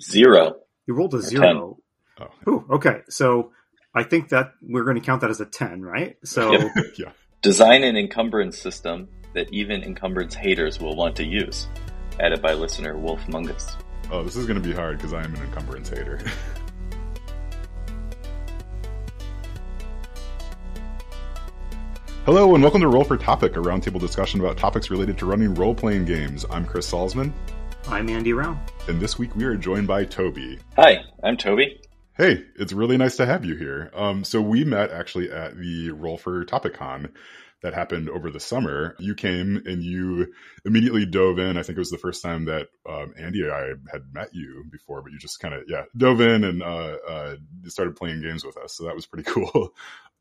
Zero. You rolled a Or zero. Oh, Ooh, okay. So I think that we're going to count that as a 10, right? So Yep. yeah. Design an encumbrance system that even encumbrance haters will want to use. Added by listener Wolf Mungus. Oh, this is going to be hard because I am an encumbrance hater. Hello, and welcome to Roll for Topic, a roundtable discussion about topics related to running role playing games. I'm Chris Salzman, I'm Andy Rao. and this week we are joined by Toby. Hi, I'm Toby. Hey, it's really nice to have you here. Um, so we met actually at the Roll for Topic Con that happened over the summer. You came and you immediately dove in. I think it was the first time that um, Andy and I had met you before, but you just kind of yeah dove in and uh, uh, started playing games with us. So that was pretty cool.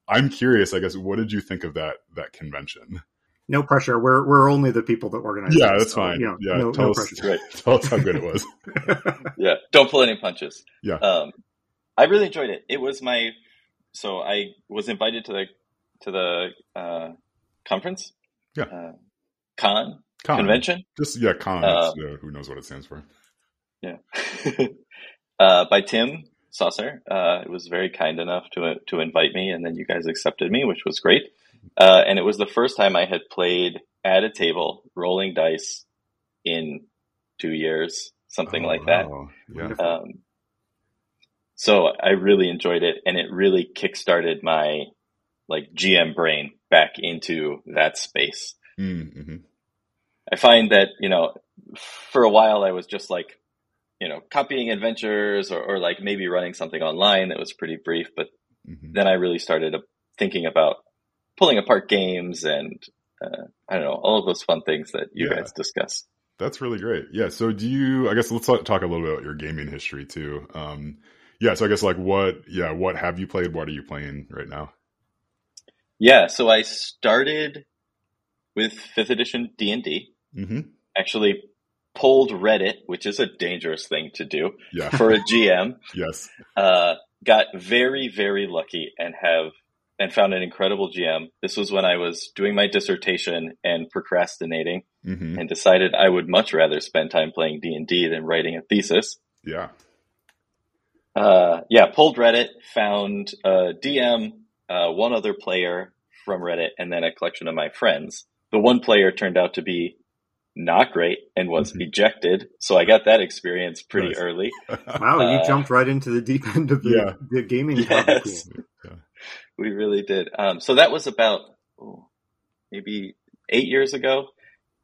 I'm curious, I guess, what did you think of that that convention? No pressure. We're we're only the people that organize. Yeah, it, that's so, fine. You know, yeah, no, tell no us, pressure. Right. tell us how good it was. Yeah, don't pull any punches. Yeah. Um, I really enjoyed it. It was my so I was invited to the to the uh, conference. Yeah. Uh, con Con. convention. Just yeah, con. Uh, yeah, who knows what it stands for? Yeah. uh, by Tim Saucer. Uh, it was very kind enough to to invite me, and then you guys accepted me, which was great. Uh, and it was the first time I had played at a table, rolling dice, in two years, something Oh, like that. Yeah. Um, so I really enjoyed it, and it really kickstarted my like GM brain back into that space. Mm-hmm. I find that you know, for a while I was just like, you know, copying adventures or, or like maybe running something online that was pretty brief, but Mm-hmm. then I really started thinking about pulling apart games and uh, I don't know all of those fun things that you Yeah. guys discuss. That's really great. Yeah. So do you, I guess let's talk a little bit about your gaming history too. Um, yeah. So I guess like what, yeah, what have you played? What are you playing right now? Yeah, so I started with fifth edition D and D. Mm-hmm. Actually, pulled Reddit, which is a dangerous thing to do Yeah. for a GM. yes. uh, got very, very lucky and have and found an incredible GM. This was when I was doing my dissertation and procrastinating, Mm-hmm. and decided I would much rather spend time playing D and D than writing a thesis. Yeah. Uh, yeah, pulled Reddit, found a DM, uh, one other player from Reddit, and then a collection of my friends. The one player turned out to be not great and was Mhm. ejected, so I got that experience pretty Nice. early. Wow, you Uh, jumped right into the deep end of the, Yeah. the gaming Yes. We really did. Um, so that was about oh, maybe eight years ago.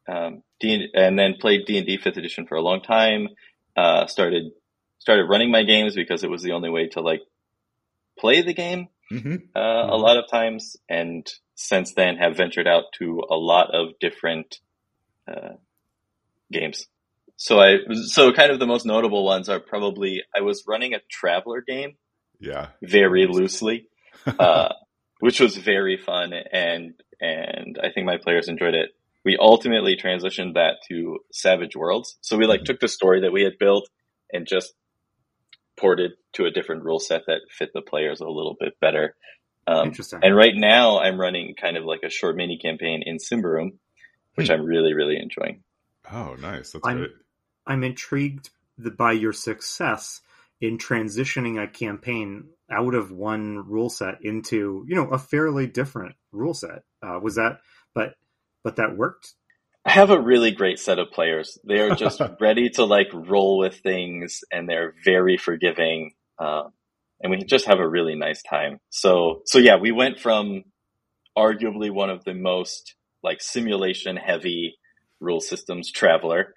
Um, D- and then played D and D fifth edition for a long time. Uh, started started running my games because it was the only way to like play the game Mm-hmm. uh, a Mhm. lot of times. And since then, have ventured out to a lot of different uh, games. So I so kind of the most notable ones are probably I was running a Traveller game Yeah. very loosely, uh, which was very fun, and and I think my players enjoyed it. We ultimately transitioned that to Savage Worlds, so we like Mhm. took the story that we had built and just ported to a different rule set that fit the players a little bit better. Um, Interesting. and right now, I'm running kind of like a short mini campaign in Symbaroum, which Hmm. I'm really really enjoying. oh, nice. That's I'm- great. I'm intrigued by your success in transitioning a campaign out of one rule set into, you know, a fairly different rule set. Uh, was that, but, but that worked? I have a really great set of players. They are just ready to like roll with things and they're very forgiving. Um, and we just have a really nice time. So, so yeah, we went from arguably one of the most like simulation heavy rule systems traveller.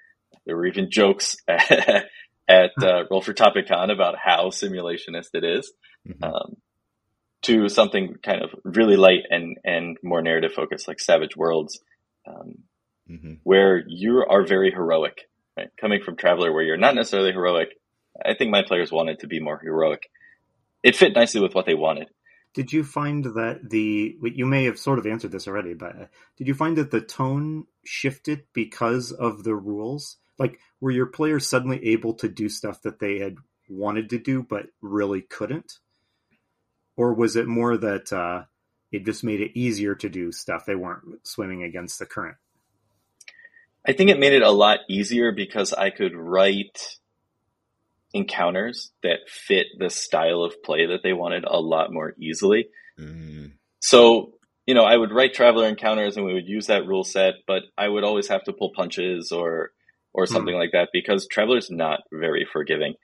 There were even jokes at, uh, Roll for Topicon about how simulationist it is Mhm. um, to something kind of really light and, and more narrative focused like Savage Worlds. Um, Mhm. where you are very heroic, right? Coming from Traveller, where you're not necessarily heroic. I think my players wanted to be more heroic. It fit nicely with what they wanted. Did you find that the you may have sort of answered this already, but uh, did you find that the tone shifted because of the rules? Like, were your players suddenly able to do stuff that they had wanted to do but really couldn't, or was it more that uh, it just made it easier to do stuff they weren't swimming against the current? I think it made it a lot easier because I could write encounters that fit the style of play that they wanted a lot more easily. Mm. So, you know, I would write traveller encounters and we would use that rule set, but I would always have to pull punches or or something like that because traveller's not very forgiving.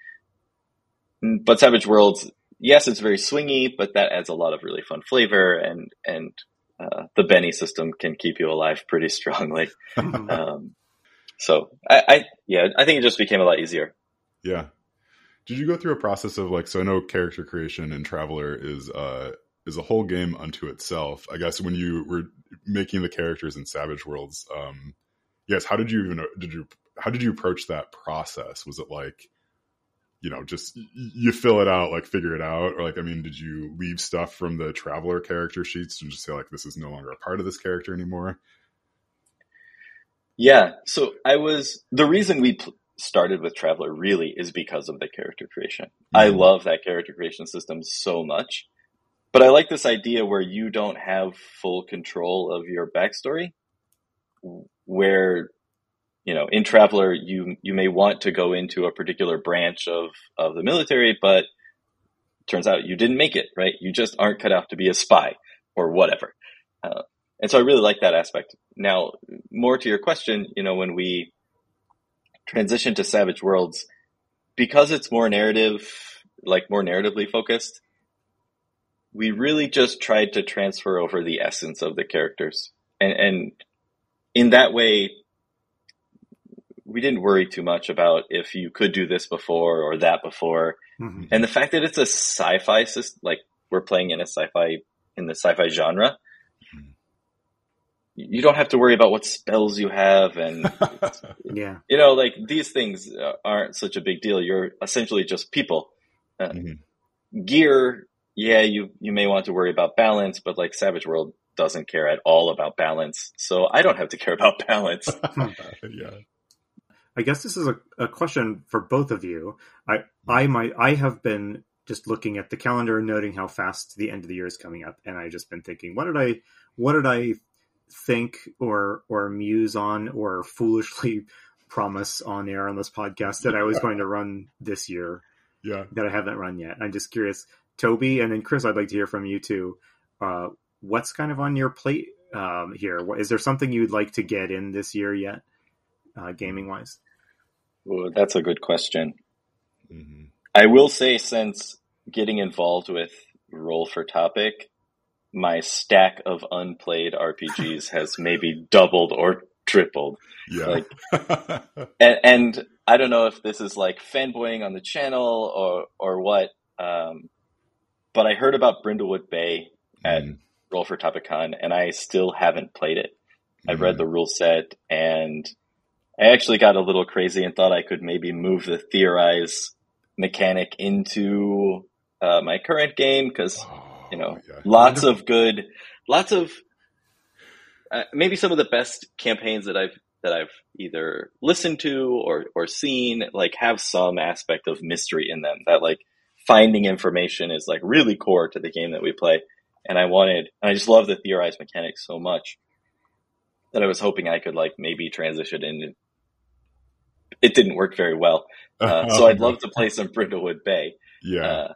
Mm, But Savage Worlds, yes, it's very swingy, but that adds a lot of really fun flavor and and uh, the Benny system can keep you alive pretty strongly. Um, so I, I yeah, I think it just became a lot easier. Yeah. Did you go through a process of like so I know character creation in Traveller is uh is a whole game unto itself. I guess when you were making the characters in Savage Worlds, um yes, how did you even did you how did you approach that process? Was it like you know, just you fill it out, like figure it out, or like, I mean, did you leave stuff from the traveller character sheets and just say like, this is no longer a part of this character anymore? Yeah. So I was the reason we pl- started with Traveller really is because of the character creation. I Mhm. love that character creation system so much. But I like this idea where you don't have full control of your backstory, where you know in Traveller you you may want to go into a particular branch of of the military, but turns out you didn't make it. Right? You just aren't cut out to be a spy or whatever. Uh, and so I really like that aspect. Now, more to your question, you know, when we transition to Savage Worlds, because it's more narrative, like more narratively focused, we really just tried to transfer over the essence of the characters. And, and in that way, we didn't worry too much about if you could do this before or that before. Mhm. And the fact that it's a sci-fi system, like we're playing in a sci-fi, in the sci-fi genre, you don't have to worry about what spells you have and Yeah. you know like these things uh, aren't such a big deal you're essentially just people uh, Mhm. gear yeah you you may want to worry about balance but like savage world doesn't care at all about balance so i don't have to care about balance yeah. I guess this is a, a question for both of you. I I might I have been just looking at the calendar and noting how fast the end of the year is coming up, and I've just been thinking, what did I what did I think or or muse on or foolishly promise on air on this podcast that I was going to run this year Yeah. that I haven't run yet. I'm just curious, Toby, and then Chris. I'd like to hear from you too. Uh, what's kind of on your plate um, here? What, is there something you'd like to get in this year yet, uh, gaming wise? Ooh, that's a good question hmm i will say since getting involved with roll for topic my stack of unplayed rpgs has maybe doubled or tripled Yeah. Like- and, and I don't know if this is like fanboying on the channel or or what, um, but I heard about Brindlewood Bay at Mhm. Roll for Topicon, and I still haven't played it. I've read the rule set, and I actually got a little crazy and thought I could maybe move the theorize mechanic into uh, my current game because Oh, you know, yeah. lots of good, lots of uh, maybe some of the best campaigns that I've that I've either listened to or or seen like have some aspect of mystery in them that like finding information is like really core to the game that we play and I wanted and I just love the theorized mechanics so much that I was hoping I could like maybe transition in it didn't work very well uh, so I'd love to play some Brindlewood Bay Yeah. uh,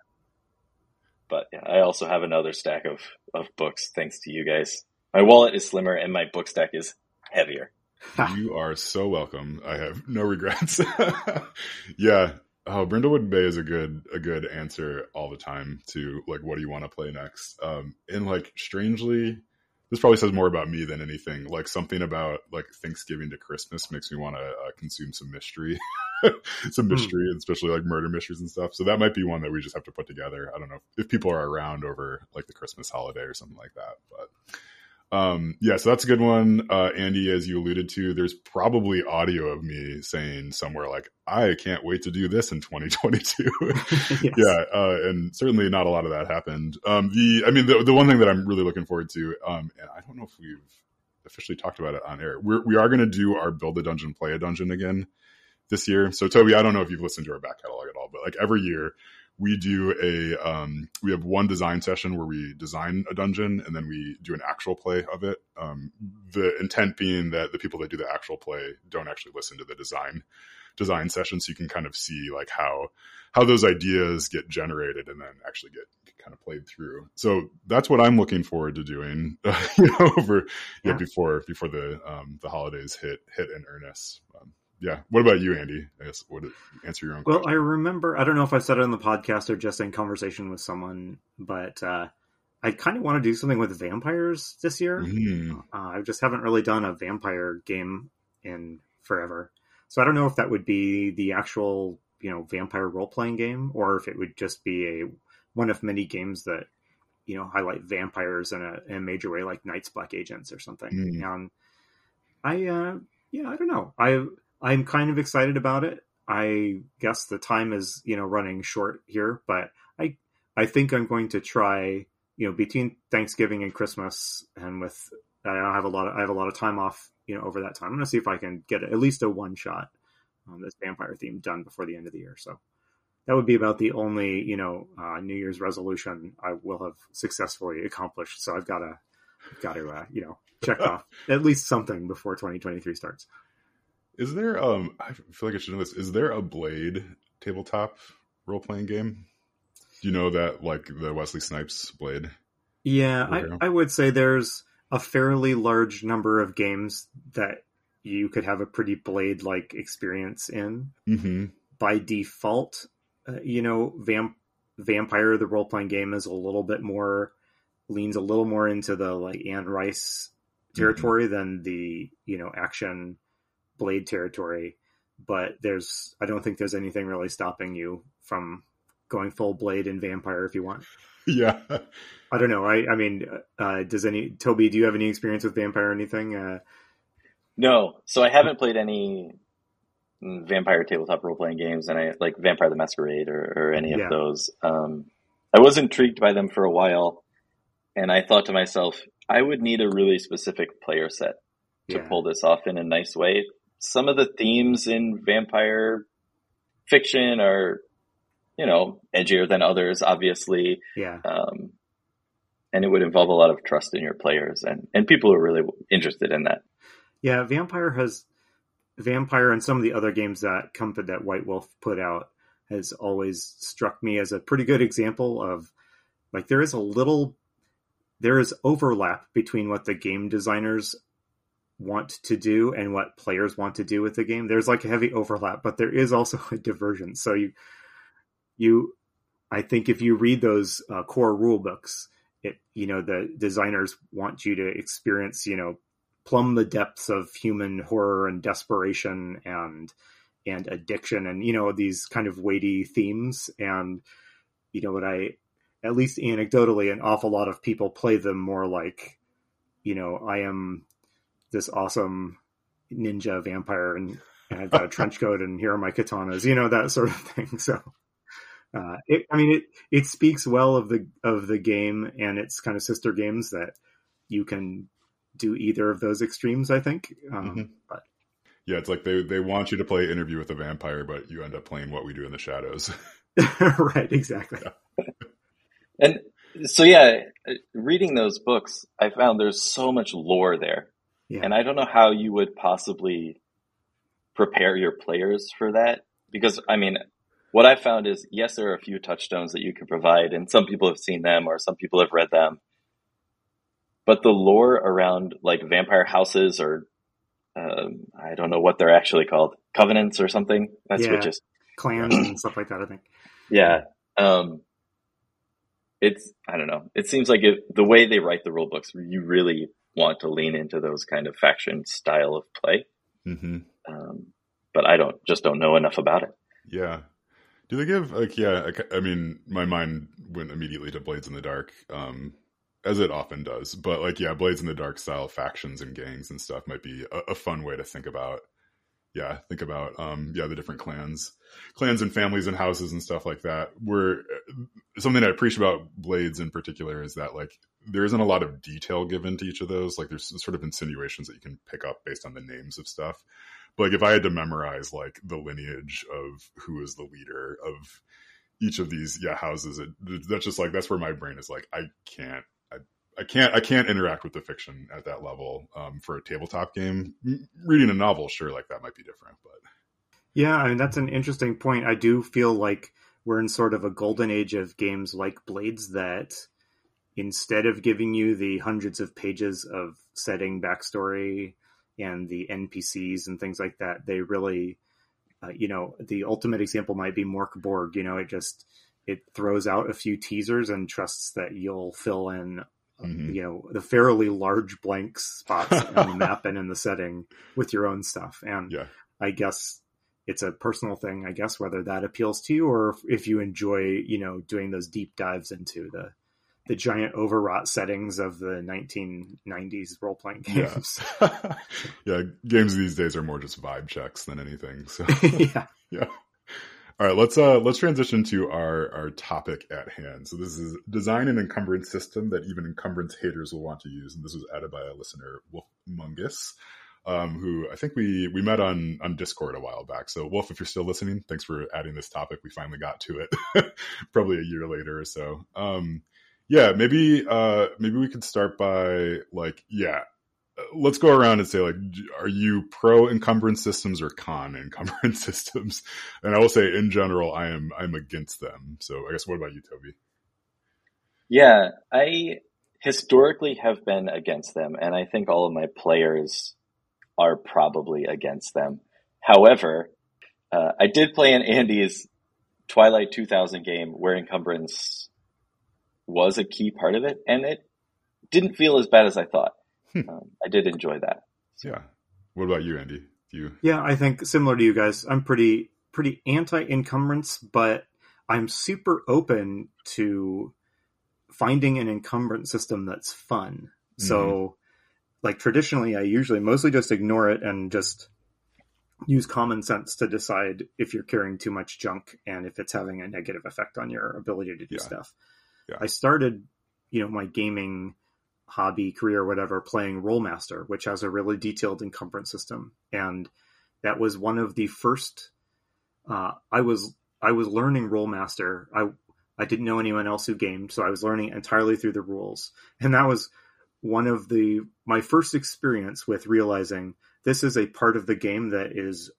but yeah, I also have another stack of, of books thanks to you guys. My wallet is slimmer and my book stack is heavier. you are so welcome. I have no regrets. yeah. Oh, Brindlewood Bay is a good a good answer all the time to like what do you want to play next? Um and like strangely this probably says more about me than anything. Like something about like Thanksgiving to Christmas makes me want to uh, consume some mystery, some Hmm. mystery, and especially like murder mysteries and stuff. So that might be one that we just have to put together. I don't know if people are around over like the Christmas holiday or something like that, but um, yeah, so that's a good one. Uh, Andy, as you alluded to, there's probably audio of me saying somewhere like, I can't wait to do this in 2022. Yes. yeah. Uh, and certainly not a lot of that happened. Um, the, I mean, the, the one thing that I'm really looking forward to, um, and I don't know if we've officially talked about it on air, we're, we are going to do our build a dungeon, play a dungeon again this year. So Toby, I don't know if you've listened to our back catalog at all, but like every year we do a um, we have one design session where we design a dungeon and then we do an actual play of it um, the intent being that the people that do the actual play don't actually listen to the design design session so you can kind of see like how how those ideas get generated and then actually get kind of played through. So that's what I'm looking forward to doing, uh, you know, over yeah. before before the um, the holidays hit hit in earnest. Um, yeah. What about you, Andy? I guess would answer your own. Well, question. I remember. I don't know if I said it on the podcast or just in conversation with someone, but uh, I kind of want to do something with vampires this year. Mm-hmm. Uh, I just haven't really done a vampire game in forever, so I don't know if that would be the actual you know vampire role playing game or if it would just be a one of many games that you know highlight vampires in a, in a major way, like Night's Black Agents or something. Mm. And I, uh, yeah, I don't know. I I'm kind of excited about it. I guess the time is you know running short here, but I I think I'm going to try you know between Thanksgiving and Christmas, and with I have a lot of I have a lot of time off you know over that time. I'm going to see if I can get at least a one shot on this vampire theme done before the end of the year. So that would be about the only you know uh, New Year's resolution I will have successfully accomplished. So I've got to got to uh, you know check off at least something before 2023 starts. Is there um I feel like I should know this. Is there a Blade tabletop role playing game? Do you know that like the Wesley Snipes Blade? Yeah, I, I would say there's a fairly large number of games that you could have a pretty Blade like experience in. Mm-hmm. By default, uh, you know, Vamp- Vampire, the role playing game, is a little bit more leans a little more into the like Anne Rice territory mm-hmm. than the you know action Blade territory. But there's, I don't think there's anything really stopping you from going full Blade and Vampire if you want. Yeah. I don't know. I, I mean, uh, does any Toby? Do you have any experience with Vampire or anything? Uh, no. So I haven't played any vampire tabletop role playing games, and I like Vampire the Masquerade or, or any of yeah. those. Um, I was intrigued by them for a while, and I thought to myself, I would need a really specific player set to yeah. pull this off in a nice way. Some of the themes in vampire fiction are, you know, edgier than others, obviously. Yeah. Um, and it would involve a lot of trust in your players, and and people are really interested in that. Yeah, Vampire has Vampire and some of the other games that Comfort that White Wolf put out has always struck me as a pretty good example of like there is a little there is overlap between what the game designers want to do and what players want to do with the game. There's like a heavy overlap, but there is also a diversion. So you you I think if you read those uh, core rule books, it you know the designers want you to experience you know plumb the depths of human horror and desperation and and addiction and you know these kind of weighty themes and you know what i at least anecdotally an awful lot of people play them more like you know i am this awesome ninja vampire and, and i've got a trench coat and here are my katanas you know that sort of thing so uh, it, i mean it it speaks well of the of the game and its kind of sister games that you can do either of those extremes. I think, um, mm-hmm. but yeah, it's like they they want you to play Interview with a Vampire, but you end up playing What We Do in the Shadows. right, exactly. Yeah. and so, yeah, reading those books, I found there's so much lore there, yeah. and I don't know how you would possibly prepare your players for that because I mean. What I found is, yes, there are a few touchstones that you can provide, and some people have seen them or some people have read them but the lore around like vampire houses or um, I don't know what they're actually called, covenants or something. That's yeah, what just clans and stuff like that. I think. Yeah, um, it's I don't know. It seems like it, the way they write the rule books, you really want to lean into those kind of faction style of play. Mm-hmm. Um, but I don't just don't know enough about it. Yeah. Do they give like yeah? I mean, my mind went immediately to Blades in the Dark. Um, as it often does. But like, yeah, Blades in the Dark style factions and gangs and stuff might be a, a, fun way to think about. Yeah, think about um, yeah the different clans, clans and families and houses and stuff like that. Where something I appreciate about Blades in particular is that like there isn't a lot of detail given to each of those. Like there's sort of insinuations that you can pick up based on the names of stuff. But like if I had to memorize like the lineage of who is the leader of each of these yeah houses, it, that's just like that's where my brain is like I can't I can't I can't interact with the fiction at that level um, for a tabletop game. Reading a novel, sure, like that might be different, but Yeah, I mean that's an interesting point. I do feel like we're in sort of a golden age of games like Blades that instead of giving you the hundreds of pages of setting backstory and the NPCs and things like that, they really, uh, you know, the ultimate example might be Mörk Borg. You know, it just it throws out a few teasers and trusts that you'll fill in mm-hmm. you know the fairly large blank spots on the map and in the setting with your own stuff and yeah. i guess it's a personal thing i guess whether that appeals to you or if you enjoy you know doing those deep dives into the the giant overwrought settings of the 1990s role playing games. Yeah. yeah, games these days are more just vibe checks than anything. So yeah, yeah. All right, let's uh let's transition to our our topic at hand. So this is design an encumbrance system that even encumbrance haters will want to use, and this was added by a listener, Wolf Mungus, um, who I think we we met on on Discord a while back. So Wolf, if you're still listening, thanks for adding this topic. We finally got to it, probably a year later or so. Um, yeah, maybe uh maybe we could start by like yeah, let's go around and say like are you pro encumbrance systems or con encumbrance systems? And i will say in general i am i'm against them. So i guess what about you toby? Yeah i historically have been against them and i think all of my players are probably against them. However uh, i did play in andy's twilight 2000 game where encumbrance was a key part of it and it didn't feel as bad as i thought Hmm. um, I did enjoy that. Yeah. What about you, Andy? Do you? Yeah, I think similar to you guys. I'm pretty pretty anti encumbrance, but I'm super open to finding an encumbrance system that's fun. Mm-hmm. So, like traditionally, I usually mostly just ignore it and just use common sense to decide if you're carrying too much junk and if it's having a negative effect on your ability to do yeah. stuff. I started, you know, my gaming hobby, career, whatever, playing Rolemaster, which has a really detailed encumbrance system. And that was one of the first. Uh, I was I was learning Rolemaster. I I didn't know anyone else who gamed, so I was learning entirely through the rules, and that was one of the my first experience with realizing this is a part of the game that is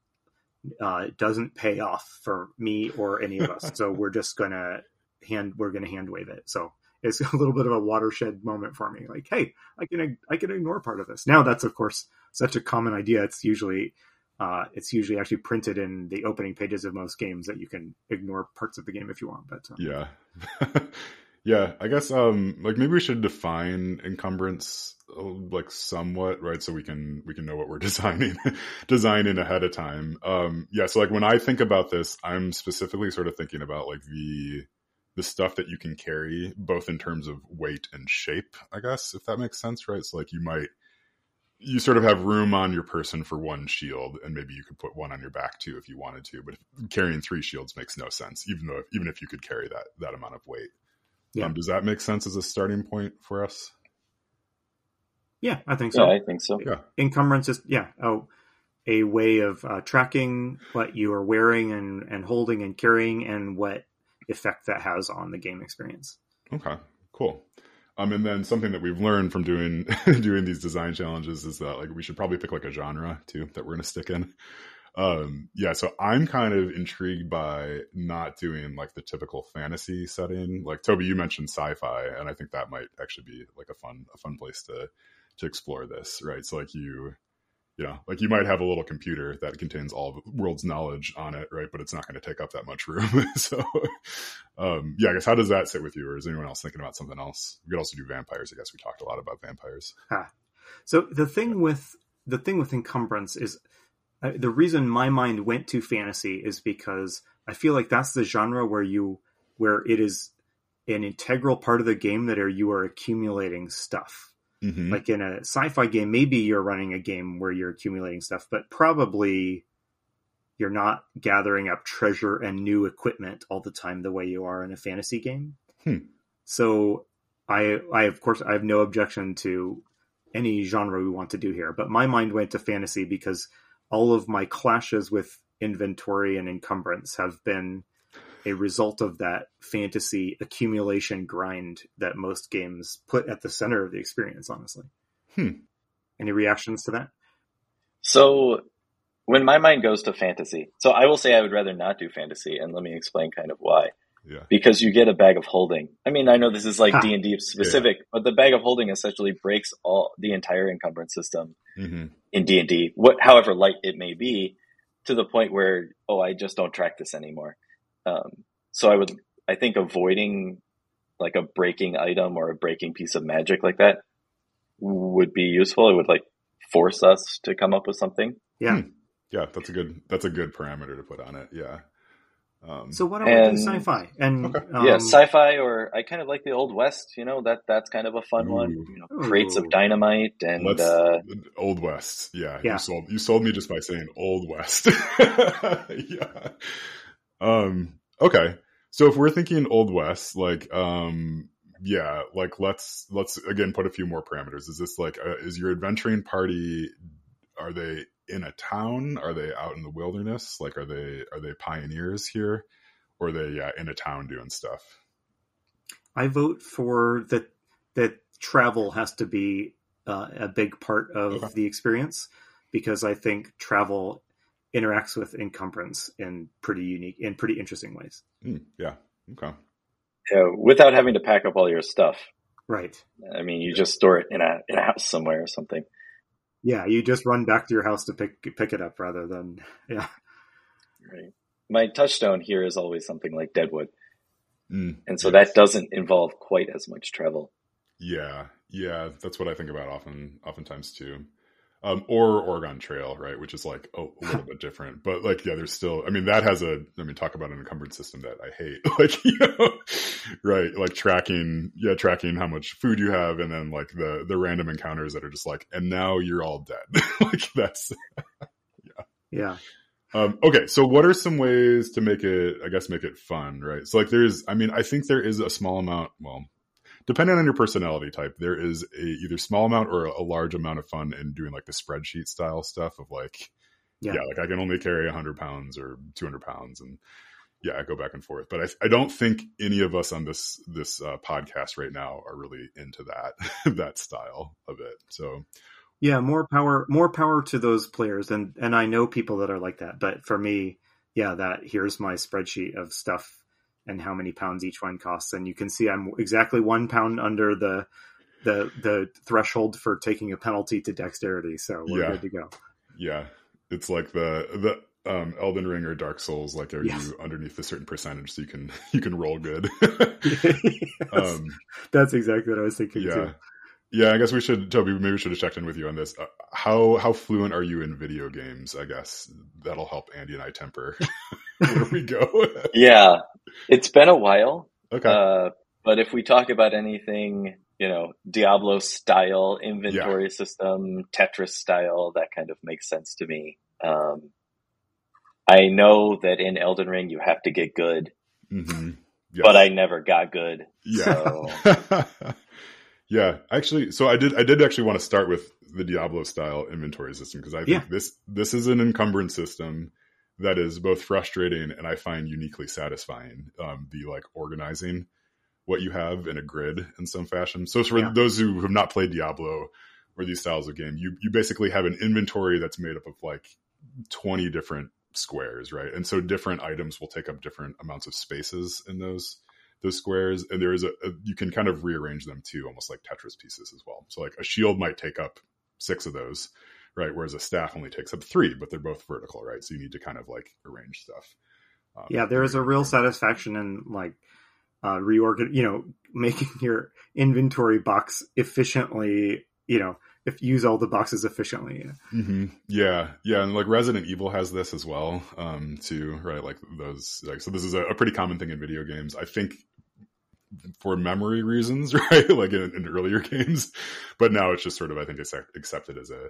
uh, doesn't pay off for me or any of us. so we're just gonna hand we're gonna hand wave it. So it's a little bit of a watershed moment for me. Like, hey, I can I can ignore part of this. Now that's of course such a common idea. It's usually uh, it's usually actually printed in the opening pages of most games that you can ignore parts of the game if you want. But um, yeah, yeah, I guess um, like maybe we should define encumbrance uh, like somewhat right so we can we can know what we're designing designing ahead of time um yeah so like when i think about this i'm specifically sort of thinking about like the the stuff that you can carry, both in terms of weight and shape, I guess, if that makes sense, right? So, like, you might, you sort of have room on your person for one shield, and maybe you could put one on your back too if you wanted to. But carrying three shields makes no sense, even though, even if you could carry that that amount of weight. Yeah. Um, does that make sense as a starting point for us? Yeah, I think so. Yeah, I think so. Yeah. Encumbrance is, yeah. Oh, a way of uh, tracking what you are wearing and, and holding and carrying and what effect that has on the game experience. Okay, cool. Um, and then something that we've learned from doing doing these design challenges is that like we should probably pick like a genre too that we're gonna stick in. Um, yeah, so I'm kind of intrigued by not doing like the typical fantasy setting. Like Toby, you mentioned sci-fi, and I think that might actually be like a fun a fun place to to explore this, right? So like you you know, like you might have a little computer that contains all of the world's knowledge on it, right? But it's not going to take up that much room. so, um, yeah, I guess how does that sit with you, or is anyone else thinking about something else? We could also do vampires. I guess we talked a lot about vampires. Ah. So the thing with the thing with encumbrance is uh, the reason my mind went to fantasy is because I feel like that's the genre where you where it is an integral part of the game that are you are accumulating stuff Mm-hmm. Like in a sci-fi game, maybe you're running a game where you're accumulating stuff, but probably you're not gathering up treasure and new equipment all the time the way you are in a fantasy game. Hmm. So I I of course I have no objection to any genre we want to do here, but my mind went to fantasy because all of my clashes with inventory and encumbrance have been a result of that fantasy accumulation grind that most games put at the center of the experience, honestly. Hmm. Any reactions to that? So when my mind goes to fantasy, so I will say I would rather not do fantasy, and let me explain kind of why. Yeah. Because you get a bag of holding. I mean, I know this is like D and D specific, but the bag of holding essentially breaks all the entire encumbrance system hmm in D and D, what however light it may be, to the point where oh, I just don't track this anymore. Um, so I would, I think, avoiding like a breaking item or a breaking piece of magic like that would be useful. It would like force us to come up with something. Yeah. Hmm. Yeah, that's a good that's a good parameter to put on it. Yeah. Um, So what about And- the sci-fi? And Okay. um, yeah, sci-fi, or I kind of like the old west. You know that that's kind of a fun one. Ooh. You know, crates Ooh. of dynamite and let's uh, Old West. Yeah, Yeah. You sold you sold me just by saying Old West. yeah. Um. Okay. So if we're thinking Old West, like, um, yeah, like let's let's again put a few more parameters. Is this like uh, is your adventuring party? Are they in a town? Are they out in the wilderness? Like, are they are they pioneers here, or are they yeah in a town doing stuff? I vote for that. That travel has to be uh, a big part of Okay. the experience because I think travel interacts with encumbrance in pretty unique, in pretty interesting ways. Hmm, yeah. Okay. yeah, without having to pack up all your stuff. Right. I mean, you just store it in a in a house somewhere or something. Yeah, you just run back to your house to pick pick it up rather than yeah. Right. My touchstone here is always something like Deadwood, Mm, and so yes. that doesn't involve quite as much travel. Yeah, yeah, that's what I think about often, oftentimes too. Um, or Oregon Trail, right, which is like a, a little bit different, but like, yeah, there's still. I mean, that has a. I mean, talk about an encumbered system that I hate. Like, you know, right, like tracking, yeah, tracking how much food you have, and then like the the random encounters that are just like, and now you're all dead. like that's yeah, Yeah. um, okay, so what are some ways to make it, I guess, make it fun, right? So, like, there's, I mean, I think there is a small amount, well, depending on your personality type, there is a either small amount or a large amount of fun in doing like the spreadsheet style stuff of like, Yeah. yeah, like I can only carry 100 pounds or 200 pounds and yeah, I go back and forth. But I, I don't think any of us on this this uh, podcast right now are really into that that style of it. So Yeah, more power more power to those players and and I know people that are like that, but for me, yeah, that here's my spreadsheet of stuff and how many pounds each one costs and you can see I'm exactly 1 pound under the the the threshold for taking a penalty to dexterity, so we're Yeah. good to go. Yeah, it's like the the um, Elden Ring or Dark Souls. Like, are Yes. you underneath a certain percentage so you can you can roll good? Yes, um, that's exactly what I was thinking yeah, too. Yeah. I guess we should, Toby. Maybe we should have checked in with you on this. Uh, how how fluent are you in video games? I guess that'll help Andy and I temper where we go. Yeah, it's been a while, okay. uh, but if we talk about anything, you know, Diablo style inventory system, Tetris style, that kind of makes sense to me. Um, I know that in Elden Ring you have to get good, hmm but I never got good. Yeah. yeah, actually, so I did I did actually want to start with the Diablo style inventory system because I think Yeah. this this is an encumbrance system that is both frustrating and I find uniquely satisfying. Um, the like organizing what you have in a grid in some fashion. So for Yeah. those who have not played Diablo or these styles of game, you you basically have an inventory that's made up of like 20 different squares, right? And so different items will take up different amounts of spaces in those those squares and there is a, a you can kind of rearrange them too almost like tetris pieces as well so like a shield might take up six of those right whereas a staff only takes up three but they're both vertical right so you need to kind of like arrange stuff um, Yeah, there is a real satisfaction in like uh reorgan you know, making your inventory box efficiently, you know, if use all the boxes efficiently. hmm Yeah, yeah, and like Resident Evil has this as well, um, too, right? Like those, like so. This is a, a pretty common thing in video games. I think for memory reasons, right? like in, in earlier games, but now it's just sort of I think it's accepted as a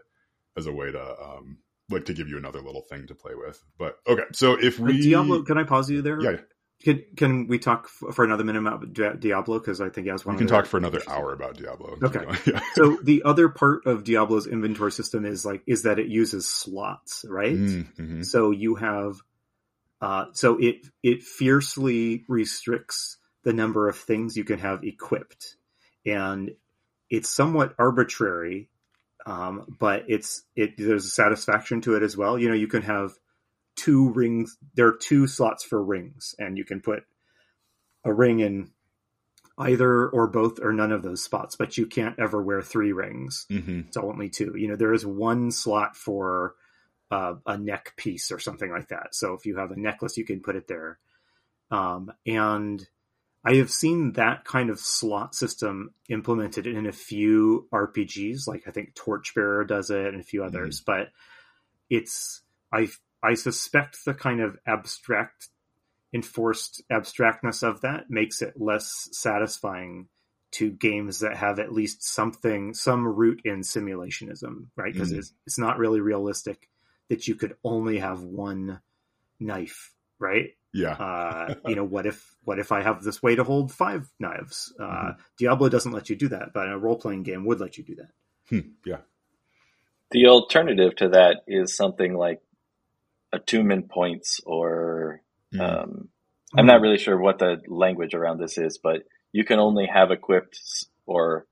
as a way to um like to give you another little thing to play with. But okay, so if we Diablo, can I pause you there? yeah, Can can we talk for another minute about Diablo? Because I think as one we can talk for another hour about Diablo. Okay. yeah. So the other part of Diablo's inventory system is like is that it uses slots, right? Mhm. So you have, uh, so it it fiercely restricts the number of things you can have equipped, and it's somewhat arbitrary um, but it's it there's a satisfaction to it as well. You know, you can have two rings. There are two slots for rings, and you can put a ring in either or both or none of those spots. But you can't ever wear three rings. Mm-hmm. It's only two. You know, there is one slot for uh, a neck piece or something like that. So if you have a necklace, you can put it there. Um, and I have seen that kind of slot system implemented in a few RPGs, like I think Torchbearer does it and a few others. Mm-hmm. But it's I I suspect the kind of abstract enforced abstractness of that makes it less satisfying to games that have at least something some root in simulationism, right? Because mm-hmm. it's it's not really realistic that you could only have one knife, right? Yeah. uh, you know, what if what if I have this way to hold five knives? Uh, mm-hmm. Diablo doesn't let you do that, but a role playing game would let you do that. Hmm. Yeah. The alternative to that is something like attunement points, or mm. um, I'm not really sure what the language around this is, but you can only have equipped or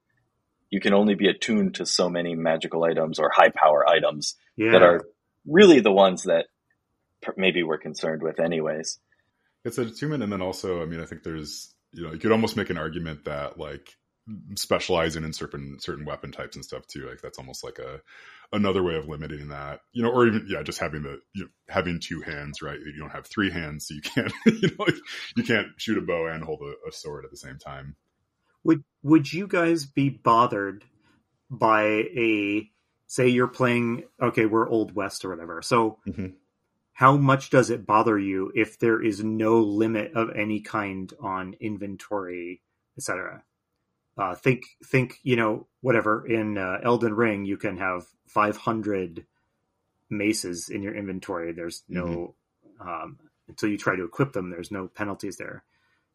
you can only be attuned to so many magical items or high power items yeah. that are really the ones that maybe we're concerned with anyways. It's a attunement, and then also, I mean, I think there's, you know, you could almost make an argument that like specializing in certain certain weapon types and stuff too. Like that's almost like a another way of limiting that, you know, or even yeah, just having the you know, having two hands, right? You don't have three hands, so you can't, you know, like, you can't shoot a bow and hold a, a sword at the same time. Would Would you guys be bothered by a say you're playing? Okay, we're Old West or whatever, so. Mm-hmm how much does it bother you if there is no limit of any kind on inventory, etc.? Uh, think, think, you know, whatever. In uh, Elden Ring, you can have 500 maces in your inventory. There's no mm-hmm. um, until you try to equip them. There's no penalties there.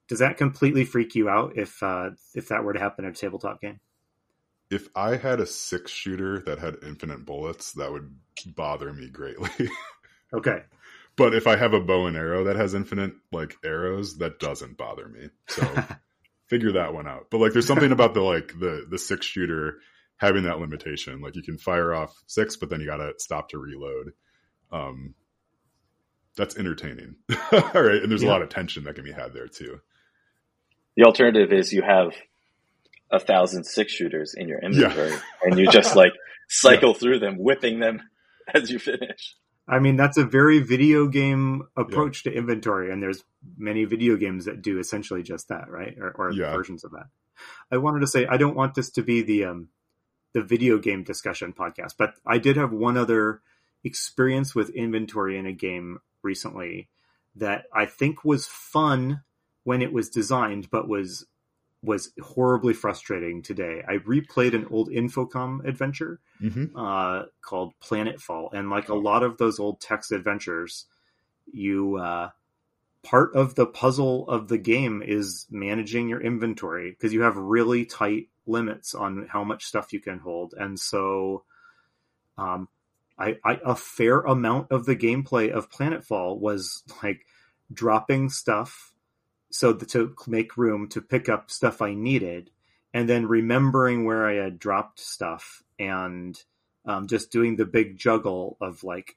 Does that completely freak you out if uh, if that were to happen in a tabletop game? If I had a six shooter that had infinite bullets, that would bother me greatly. okay, but if I have a bow and arrow that has infinite like arrows, that doesn't bother me. So figure that one out. But like there's something about the like the the six shooter having that limitation. Like you can fire off six, but then you gotta stop to reload. Um that's entertaining. All right. And there's yeah. a lot of tension that can be had there too. The alternative is you have a thousand six shooters in your inventory yeah. and you just like cycle yeah. through them, whipping them as you finish. I mean, that's a very video game approach yeah. to inventory, and there's many video games that do essentially just that, right? Or, or yeah. versions of that. I wanted to say I don't want this to be the um, the video game discussion podcast, but I did have one other experience with inventory in a game recently that I think was fun when it was designed, but was was horribly frustrating today. I replayed an old Infocom adventure mm-hmm. uh, called Planetfall, and like a lot of those old text adventures, you uh, part of the puzzle of the game is managing your inventory because you have really tight limits on how much stuff you can hold, and so. Um, I, I a fair amount of the gameplay of Planetfall was like dropping stuff so to make room to pick up stuff I needed, and then remembering where I had dropped stuff and um, just doing the big juggle of like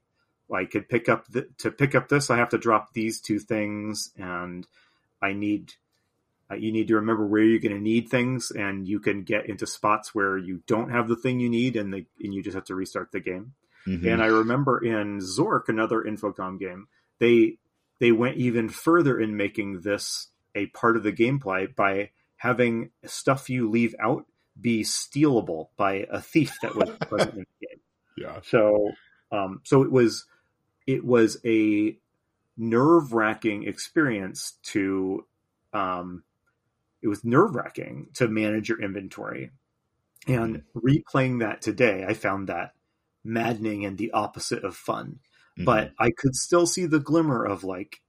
I could pick up the, to pick up this I have to drop these two things and I need uh, you need to remember where you're going to need things and you can get into spots where you don't have the thing you need and the, and you just have to restart the game. Mm-hmm. And I remember in Zork, another Infocom game, they they went even further in making this a part of the gameplay by having stuff you leave out be stealable by a thief that was present in the game. Yeah. So, um, so it was, it was a nerve wracking experience to, um, it was nerve wracking to manage your inventory. And mm-hmm. replaying that today, I found that maddening and the opposite of fun. Mm-hmm. But I could still see the glimmer of like,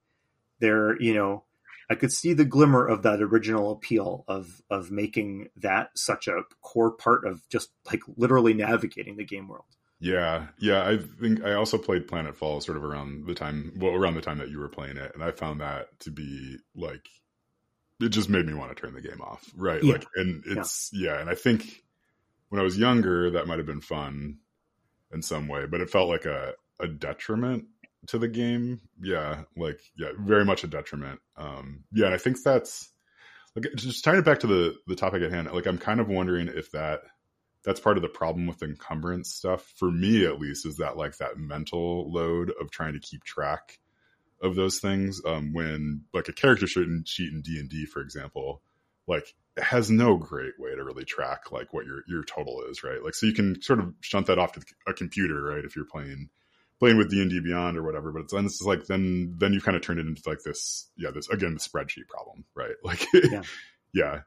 there, you know, I could see the glimmer of that original appeal of of making that such a core part of just like literally navigating the game world. Yeah, yeah. I think I also played Planetfall sort of around the time, well, around the time that you were playing it, and I found that to be like, it just made me want to turn the game off, right? Yeah. Like, and it's yeah. yeah, and I think when I was younger, that might have been fun in some way, but it felt like a, a detriment to the game. Yeah, like yeah, very much a detriment. Um, yeah, and I think that's like just tying it back to the the topic at hand. Like I'm kind of wondering if that that's part of the problem with encumbrance stuff for me at least is that like that mental load of trying to keep track of those things um, when like a character sheet in d&d for example like has no great way to really track like what your your total is right like so you can sort of shunt that off to a computer right if you're playing playing with d&d beyond or whatever but it's, and it's like then then you've kind of turn it into like this yeah this again the spreadsheet problem right like yeah. yeah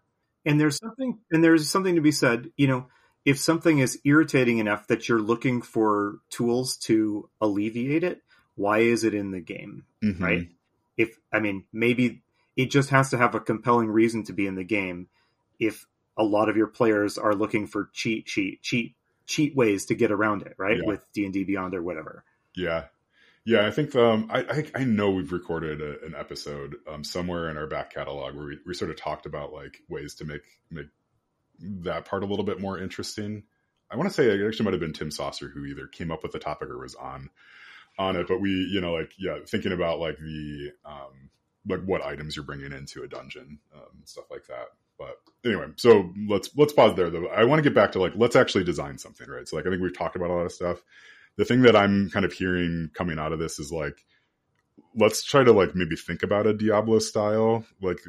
and there's something and there's something to be said you know if something is irritating enough that you're looking for tools to alleviate it, why is it in the game? Mm-hmm. Right? If, I mean, maybe it just has to have a compelling reason to be in the game. If a lot of your players are looking for cheat cheat cheat cheat ways to get around it, right? Yeah. With D and D Beyond or whatever. Yeah, yeah. I think um, I, I, I know we've recorded a, an episode um, somewhere in our back catalog where we, we sort of talked about like ways to make make that part a little bit more interesting. I want to say it actually might have been Tim Saucer who either came up with the topic or was on on it. But we, you know, like yeah, thinking about like the um, like what items you're bringing into a dungeon, um, stuff like that. But anyway, so let's let's pause there though. I want to get back to like let's actually design something, right? So like I think we've talked about a lot of stuff. The thing that I'm kind of hearing coming out of this is like let's try to like maybe think about a Diablo style like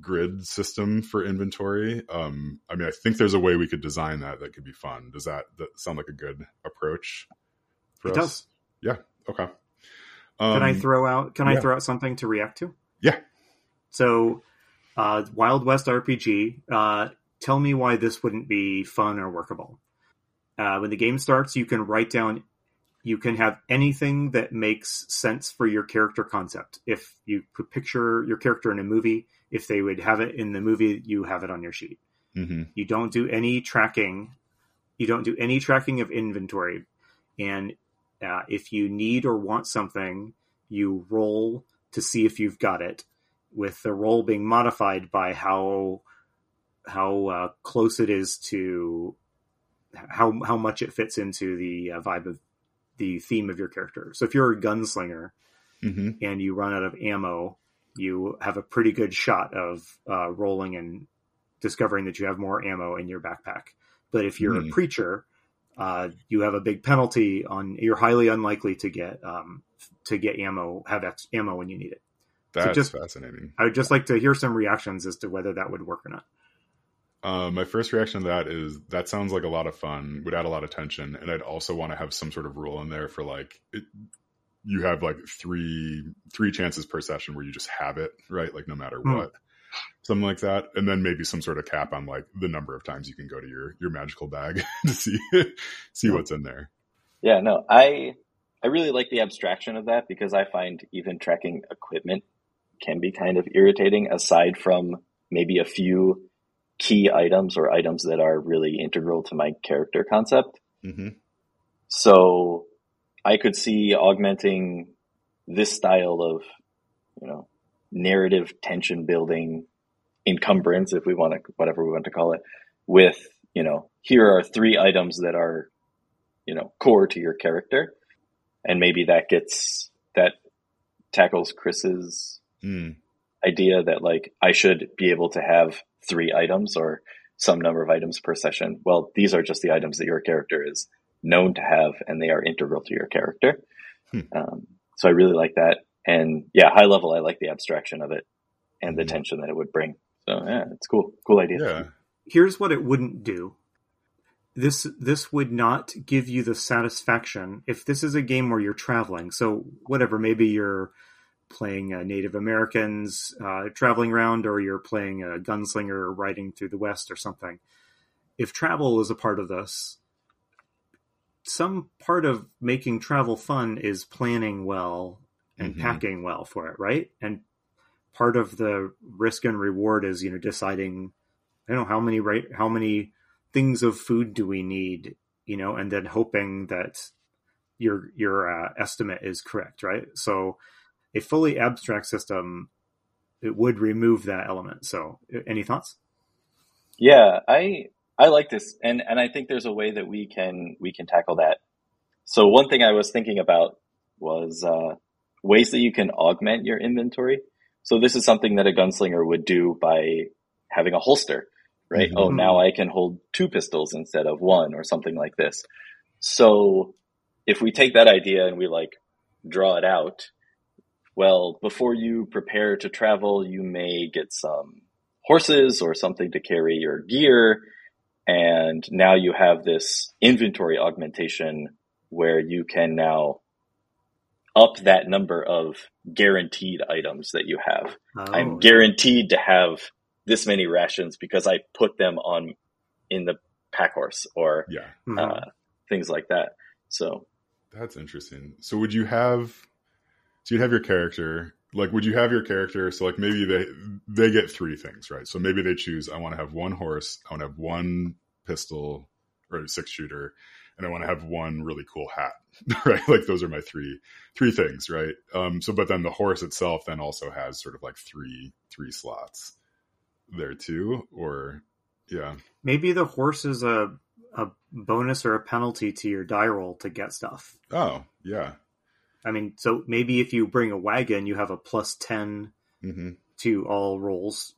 grid system for inventory. Um, I mean, I think there's a way we could design that that could be fun. Does that, that sound like a good approach? For it us? does. Yeah. Okay. Um, can I um, throw out? Can yeah. I throw out something to react to? Yeah. So, uh, Wild West RPG. Uh, tell me why this wouldn't be fun or workable. Uh, when the game starts, you can write down you can have anything that makes sense for your character concept. If you could picture your character in a movie, if they would have it in the movie, you have it on your sheet. Mm-hmm. You don't do any tracking. You don't do any tracking of inventory. And uh, if you need or want something, you roll to see if you've got it, with the roll being modified by how how uh, close it is to how how much it fits into the uh, vibe of the theme of your character. So if you're a gunslinger mm-hmm. and you run out of ammo, you have a pretty good shot of uh, rolling and discovering that you have more ammo in your backpack. But if you're mm. a preacher, uh, you have a big penalty on. You're highly unlikely to get um, to get ammo, have X ammo when you need it. That's so just, fascinating. I would just like to hear some reactions as to whether that would work or not. Uh, my first reaction to that is that sounds like a lot of fun, would add a lot of tension, and I'd also want to have some sort of rule in there for like it, you have like three three chances per session where you just have it right, like no matter mm. what, something like that, and then maybe some sort of cap on like the number of times you can go to your your magical bag to see see what's in there. Yeah, no, I I really like the abstraction of that because I find even tracking equipment can be kind of irritating. Aside from maybe a few key items or items that are really integral to my character concept. Mm-hmm. So I could see augmenting this style of, you know, narrative tension building encumbrance, if we want to, whatever we want to call it, with, you know, here are three items that are, you know, core to your character. And maybe that gets, that tackles Chris's mm. Idea that like I should be able to have three items or some number of items per session. Well, these are just the items that your character is known to have and they are integral to your character. Hmm. Um, so I really like that. And yeah, high level, I like the abstraction of it and the hmm. tension that it would bring. So yeah, it's cool. Cool idea. Yeah. Here's what it wouldn't do. This this would not give you the satisfaction if this is a game where you're traveling. So whatever, maybe you're playing uh, Native Americans uh, traveling around, or you're playing a gunslinger riding through the West or something. If travel is a part of this, some part of making travel fun is planning well and mm-hmm. packing well for it, right? And part of the risk and reward is you know deciding, I don't know how many right how many things of food do we need, you know, and then hoping that your your uh, estimate is correct, right? So a fully abstract system it would remove that element. So, any thoughts? Yeah, I I like this, and and I think there's a way that we can we can tackle that. So one thing I was thinking about was uh, ways that you can augment your inventory. So this is something that a gunslinger would do by having a holster, right? Mm-hmm. Oh, now I can hold two pistols instead of one, or something like this. So if we take that idea and we like draw it out, well, before you prepare to travel, you may get some horses or something to carry your gear. And now you have this inventory augmentation where you can now up that number of guaranteed items that you have. Oh, I'm guaranteed to have this many rations because I put them on in the pack horse or yeah. Mm-hmm. Uh, things like that. So that's interesting. So would you have so you'd have your character like would you have your character? So like maybe they they get three things right? So maybe they choose i want to have one horse i want to have one pistol or six shooter and i want to have one really cool hat right? Like those are my three three things right? Um so but then the horse itself then also has sort of like three three slots there too or yeah. Maybe the horse is a a bonus or a penalty to your die roll to get stuff. Oh yeah I mean, so maybe if you bring a wagon, you have a plus 10 mm-hmm. to all rolls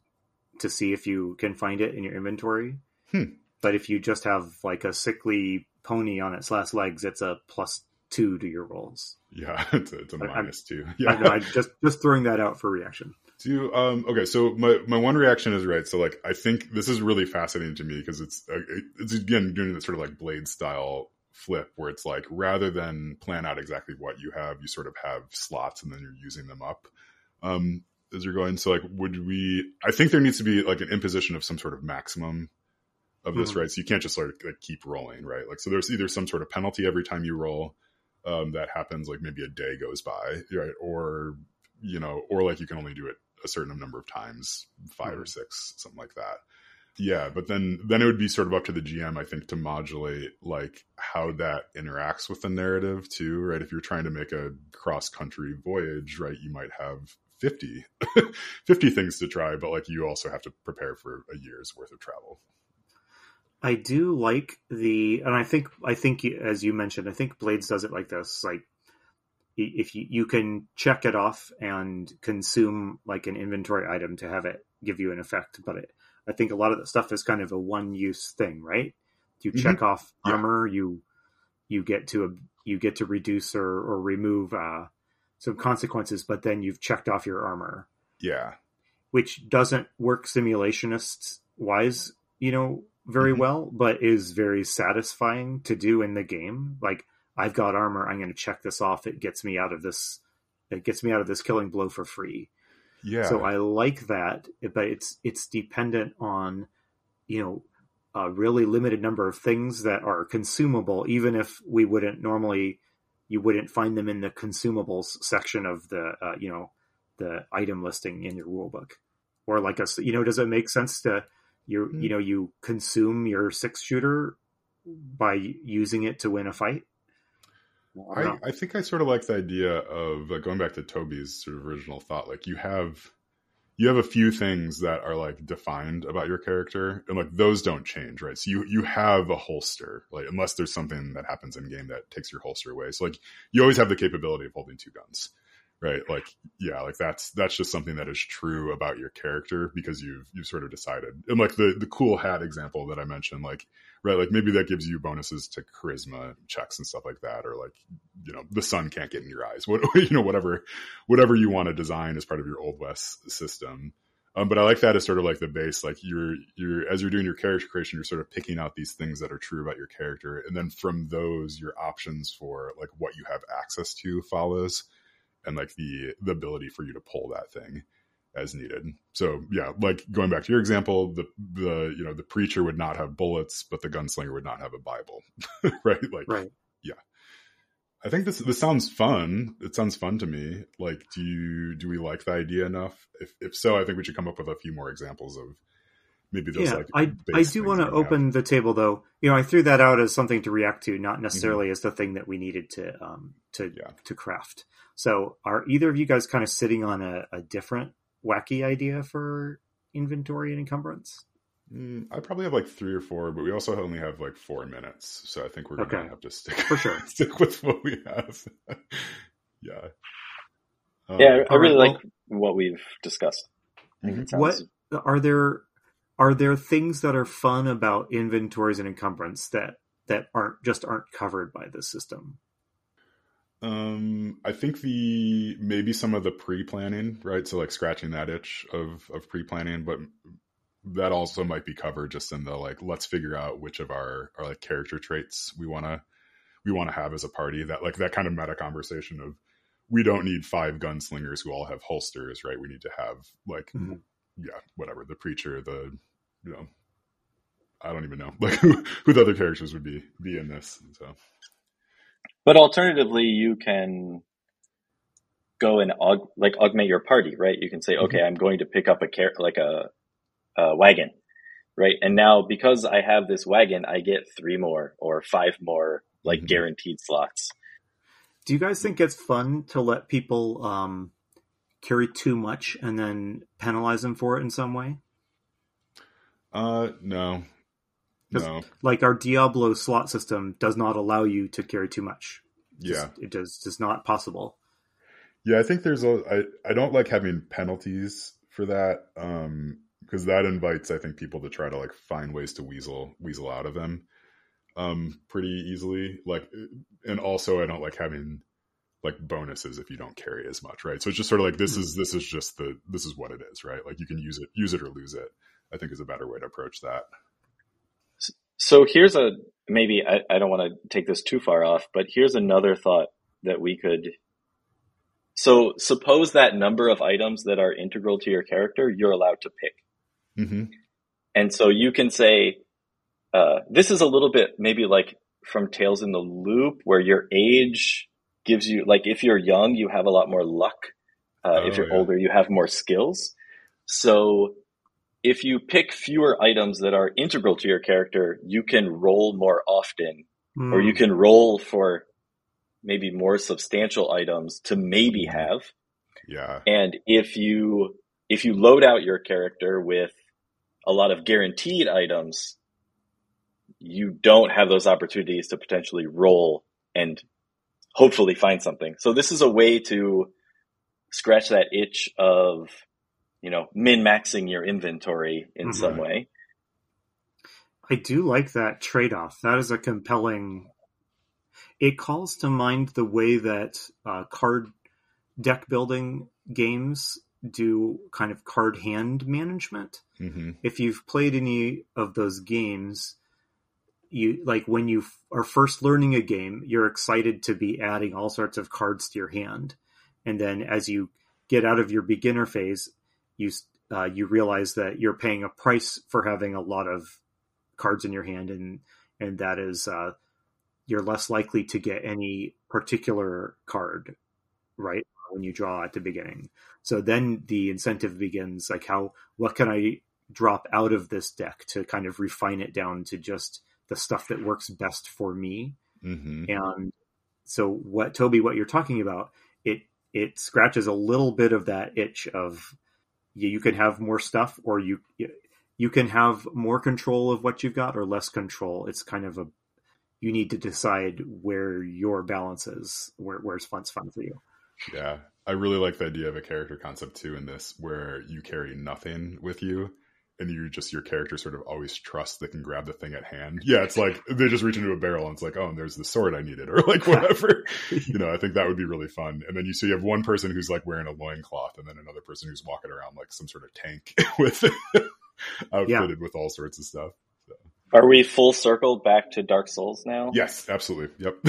to see if you can find it in your inventory. Hmm. But if you just have like a sickly pony on its last legs, it's a plus two to your rolls. Yeah, it's a, it's a minus two. Yeah, I I just just throwing that out for reaction. Do um okay? So my my one reaction is right. So like I think this is really fascinating to me because it's uh, it's again doing this sort of like blade style flip where it's like rather than plan out exactly what you have, you sort of have slots and then you're using them up um, as you're going. So like, would we? I think there needs to be like an imposition of some sort of maximum of this, mm-hmm. right? So you can't just sort of like keep rolling, right? Like, so there's either some sort of penalty every time you roll um, that happens, like maybe a day goes by, right? Or you know, or like you can only do it a certain number of times, 5 mm-hmm. or six, something like that yeah but then then it would be sort of up to the gm i think to modulate like how that interacts with the narrative too right? If you're trying to make a cross country voyage right you might have 50 50 things to try but like you also have to prepare for a year's worth of travel. I do like the and i think i think as you mentioned i think blades does it like this like if you, you can check it off and consume like an inventory item to have it give you an effect but it I think a lot of that stuff is kind of a one use thing, right? You mm-hmm. check off armor, yeah. you you get to a, you get to reduce or, or remove uh, some consequences, but then you've checked off your armor. Yeah, which doesn't work simulationists wise, you know, very mm-hmm. well, but is very satisfying to do in the game. Like I've got armor, I'm going to check this off. It gets me out of this. It gets me out of this killing blow for free. Yeah. So I like that, but it's it's dependent on, you know, a really limited number of things that are consumable, even if we wouldn't normally, you wouldn't find them in the consumables section of the, uh, you know, the item listing in your rulebook, or like a, you know, does it make sense to you, mm. you know, you consume your six shooter by using it to win a fight? I, I, think I sort of like the idea of like, going back to Toby's sort of original thought. Like you have you have a few things that are like defined about your character, and like those don't change, right? So you you have a holster, like unless there's something that happens in game that takes your holster away. So like you always have the capability of holding two guns, right? Like yeah, like that's that's just something that is true about your character because you've you've sort of decided. And like the the cool hat example that I mentioned, like right? Like maybe that gives you bonuses to charisma checks and stuff like that, or like you know the sun can't get in your eyes. What you know, whatever, whatever you want to design as part of your old west system. Um, but I like that as sort of like the base. Like you're you're as you're doing your character creation, you're sort of picking out these things that are true about your character, and then from those, your options for like what you have access to follows, and like the the ability for you to pull that thing as needed. So yeah, like going back to your example, the the you know the preacher would not have bullets, but the gunslinger would not have a Bible, right? Like right. yeah. I think this this sounds fun. It sounds fun to me. Like, do you do we like the idea enough? If if so, I think we should come up with a few more examples of maybe those. Yeah, like I I do want to open have. the table though. You know, I threw that out as something to react to, not necessarily mm-hmm. as the thing that we needed to um to yeah. to craft. So, are either of you guys kind of sitting on a, a different wacky idea for inventory and encumbrance? Mm, I probably have like three or four, but we also only have like four minutes, so I think we're gonna Okay. have to stick For sure. stick with what we have. yeah. Um, Yeah, I really right, like what we've discussed. I think sounds- What are there are there things that are fun about inventories and encumbrance that that aren't just aren't covered by this system? Um, I think the maybe some of the pre-planning, right? So like scratching that itch of of pre-planning, but that also might be covered just in the like let's figure out which of our our like character traits we want to we want to have as a party. That like that kind of meta conversation of we don't need five gunslingers who all have holsters, right? We need to have like Mhm. yeah, whatever, the preacher, the you know I don't even know like who, who the other characters would be be in this. So But alternatively, you can go and aug- like augment your party, right? You can say, okay, I'm going to pick up a car- like a, a wagon, right? And now because I have this wagon, I get three more or five more like Mhm. guaranteed slots. Do you guys think it's fun to let people um, carry too much and then penalize them for it in some way? uh no. No. Like our Diablo slot system does not allow you to carry too much. Yeah. Just- it does just not possible. Yeah, I think there's a I, I don't like having penalties for that um because that invites I think people to try to like find ways to weasel weasel out of them um pretty easily like and also I don't like having like bonuses if you don't carry as much, right? So it's just sort of like this is this is just the this is what it is, right? Like you can use it use it or lose it. I think is a better way to approach that. So here's a maybe I, I don't want to take this too far off, but here's another thought that we could. So suppose that number of items that are integral to your character, you're allowed to pick. hmm And so you can say, uh, this is a little bit maybe like from Tales in the Loop, where your age gives you, like, if you're young, you have a lot more luck. Uh, if Oh, you're yeah. older, you have more skills. So if you pick fewer items that are integral to your character, you can roll more often, or you Hmm. can roll for maybe more substantial items to maybe have. Yeah. And if you if you load out your character with a lot of guaranteed items, you don't have those opportunities to potentially roll and hopefully find something. So this is a way to scratch that itch of, you know, min maxing your inventory in Mhm. some way. I do like that trade off. That is a compelling. It calls to mind the way that uh, card deck building games do kind of card hand management. hmm If you've played any of those games, you like when you f- are first learning a game, you're excited to be adding all sorts of cards to your hand, and then as you get out of your beginner phase, you uh, you realize that you're paying a price for having a lot of cards in your hand, and and that is uh, you're less likely to get any particular card right when you draw at the beginning. So then the incentive begins like how what can I drop out of this deck to kind of refine it down to just the stuff that works best for me. hmm And so what Toby what you're talking about it it scratches a little bit of that itch of you, can have more stuff or you you can have more control of what you've got or less control. It's kind of a you need to decide where your balance is, where where's fun's fun for you. Yeah. I really like the idea of a character concept too in this where you carry nothing with you and you just your character sort of always trusts they can grab the thing at hand. Yeah, it's like they just reach into a barrel and it's like, oh, and there's the sword I needed or like whatever. you know, I think that would be really fun. And then you see you have one person who's like wearing a loincloth and then another person who's walking around like some sort of tank with outfitted with all sorts of stuff. Are we full circle back to Dark Souls now? Yes, absolutely. Yep.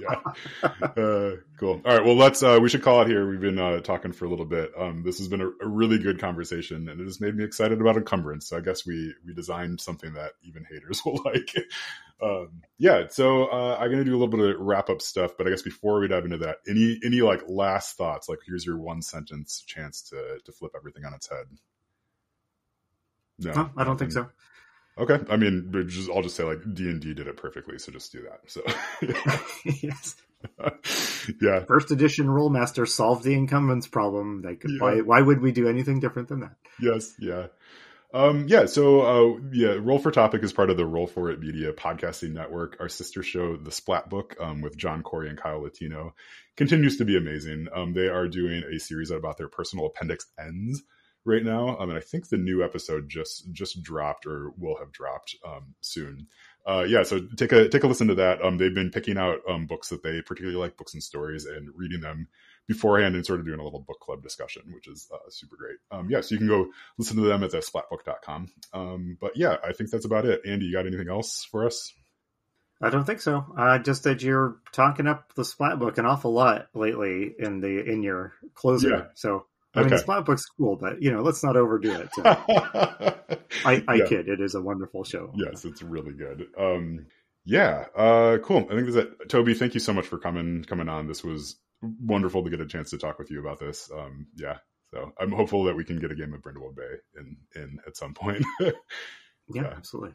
yeah. Uh, cool. All right. Well, let's, uh, we should call it here. We've been, uh, talking for a little bit. Um, this has been a, a really good conversation and it has made me excited about encumbrance. So I guess we, we designed something that even haters will like. Um, yeah. So, uh, I'm going to do a little bit of wrap up stuff, but I guess before we dive into that, any, any like last thoughts, like here's your one sentence chance to, to flip everything on its head. No, No, I don't think so. Okay, I mean, just, I'll just say like D and D did it perfectly, so just do that. So, yes. yeah, First edition Rolemaster solved the encumbrance problem. Like, Yeah. why why would we do anything different than that? yes, yeah. Um, yeah, so uh, yeah, Roll for Topic is part of the Roll for It Media podcasting network. Our sister show, The Splat Book, um, with John Corey and Kyle Latino, continues to be amazing. Um, they are doing a series about their personal Appendix Ns right now. I mean, I think the new episode just just dropped or will have dropped um, soon. Uh, yeah, so take a take a listen to that. Um, they've been picking out um, books that they particularly like, books and stories, and reading them beforehand and sort of doing a little book club discussion, which is uh, super great. Um, yeah, so you can go listen to them at the splatbook.com. Um, but yeah, I think that's about it. Andy, you got anything else for us? I don't think so. Uh, just that you're talking up the Splat book an awful lot lately in the in your closing. Yeah. So I mean, the Splat book's cool, but you know, let's not overdo it. I, I yeah. kid. It is a wonderful show. Yes, it's really good. Um, yeah, uh, cool. I think that's it. Toby, thank you so much for coming coming on. This was wonderful to get a chance to talk with you about this. Um, yeah, so I'm hopeful that we can get a game of Brindlewood Bay in in at some point. yeah, yeah, absolutely.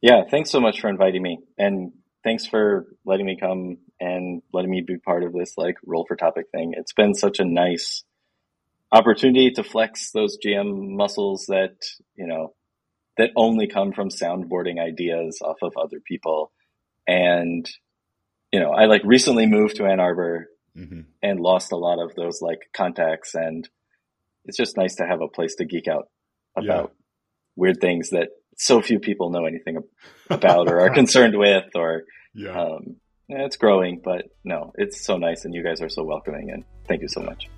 Yeah, thanks so much for inviting me, and thanks for letting me come and letting me be part of this like roll for topic thing. It's been such a nice opportunity to flex those GM muscles that you know that only come from soundboarding ideas off of other people, and you know I like recently moved to Ann Arbor mm-hmm. and lost a lot of those like contacts. And it's just nice to have a place to geek out about yeah. weird things that so few people know anything about or are concerned with or, yeah. Um, it's growing, but no, it's so nice. And you guys are so welcoming and thank you so much.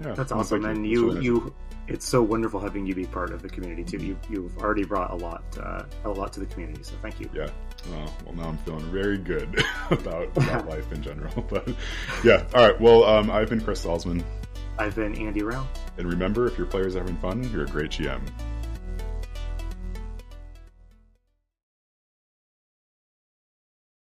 Yeah, that's awesome. And you you it's so wonderful having you be part of the community too. You, you've already brought a lot, uh, a lot to the community. So thank you. Yeah. Oh, well, now I'm feeling very good about, about life in general. But yeah. All right. Well, um, I've been Chris Salzman. I've been Andy Rao. And remember, if your players are having fun, you're a great GM.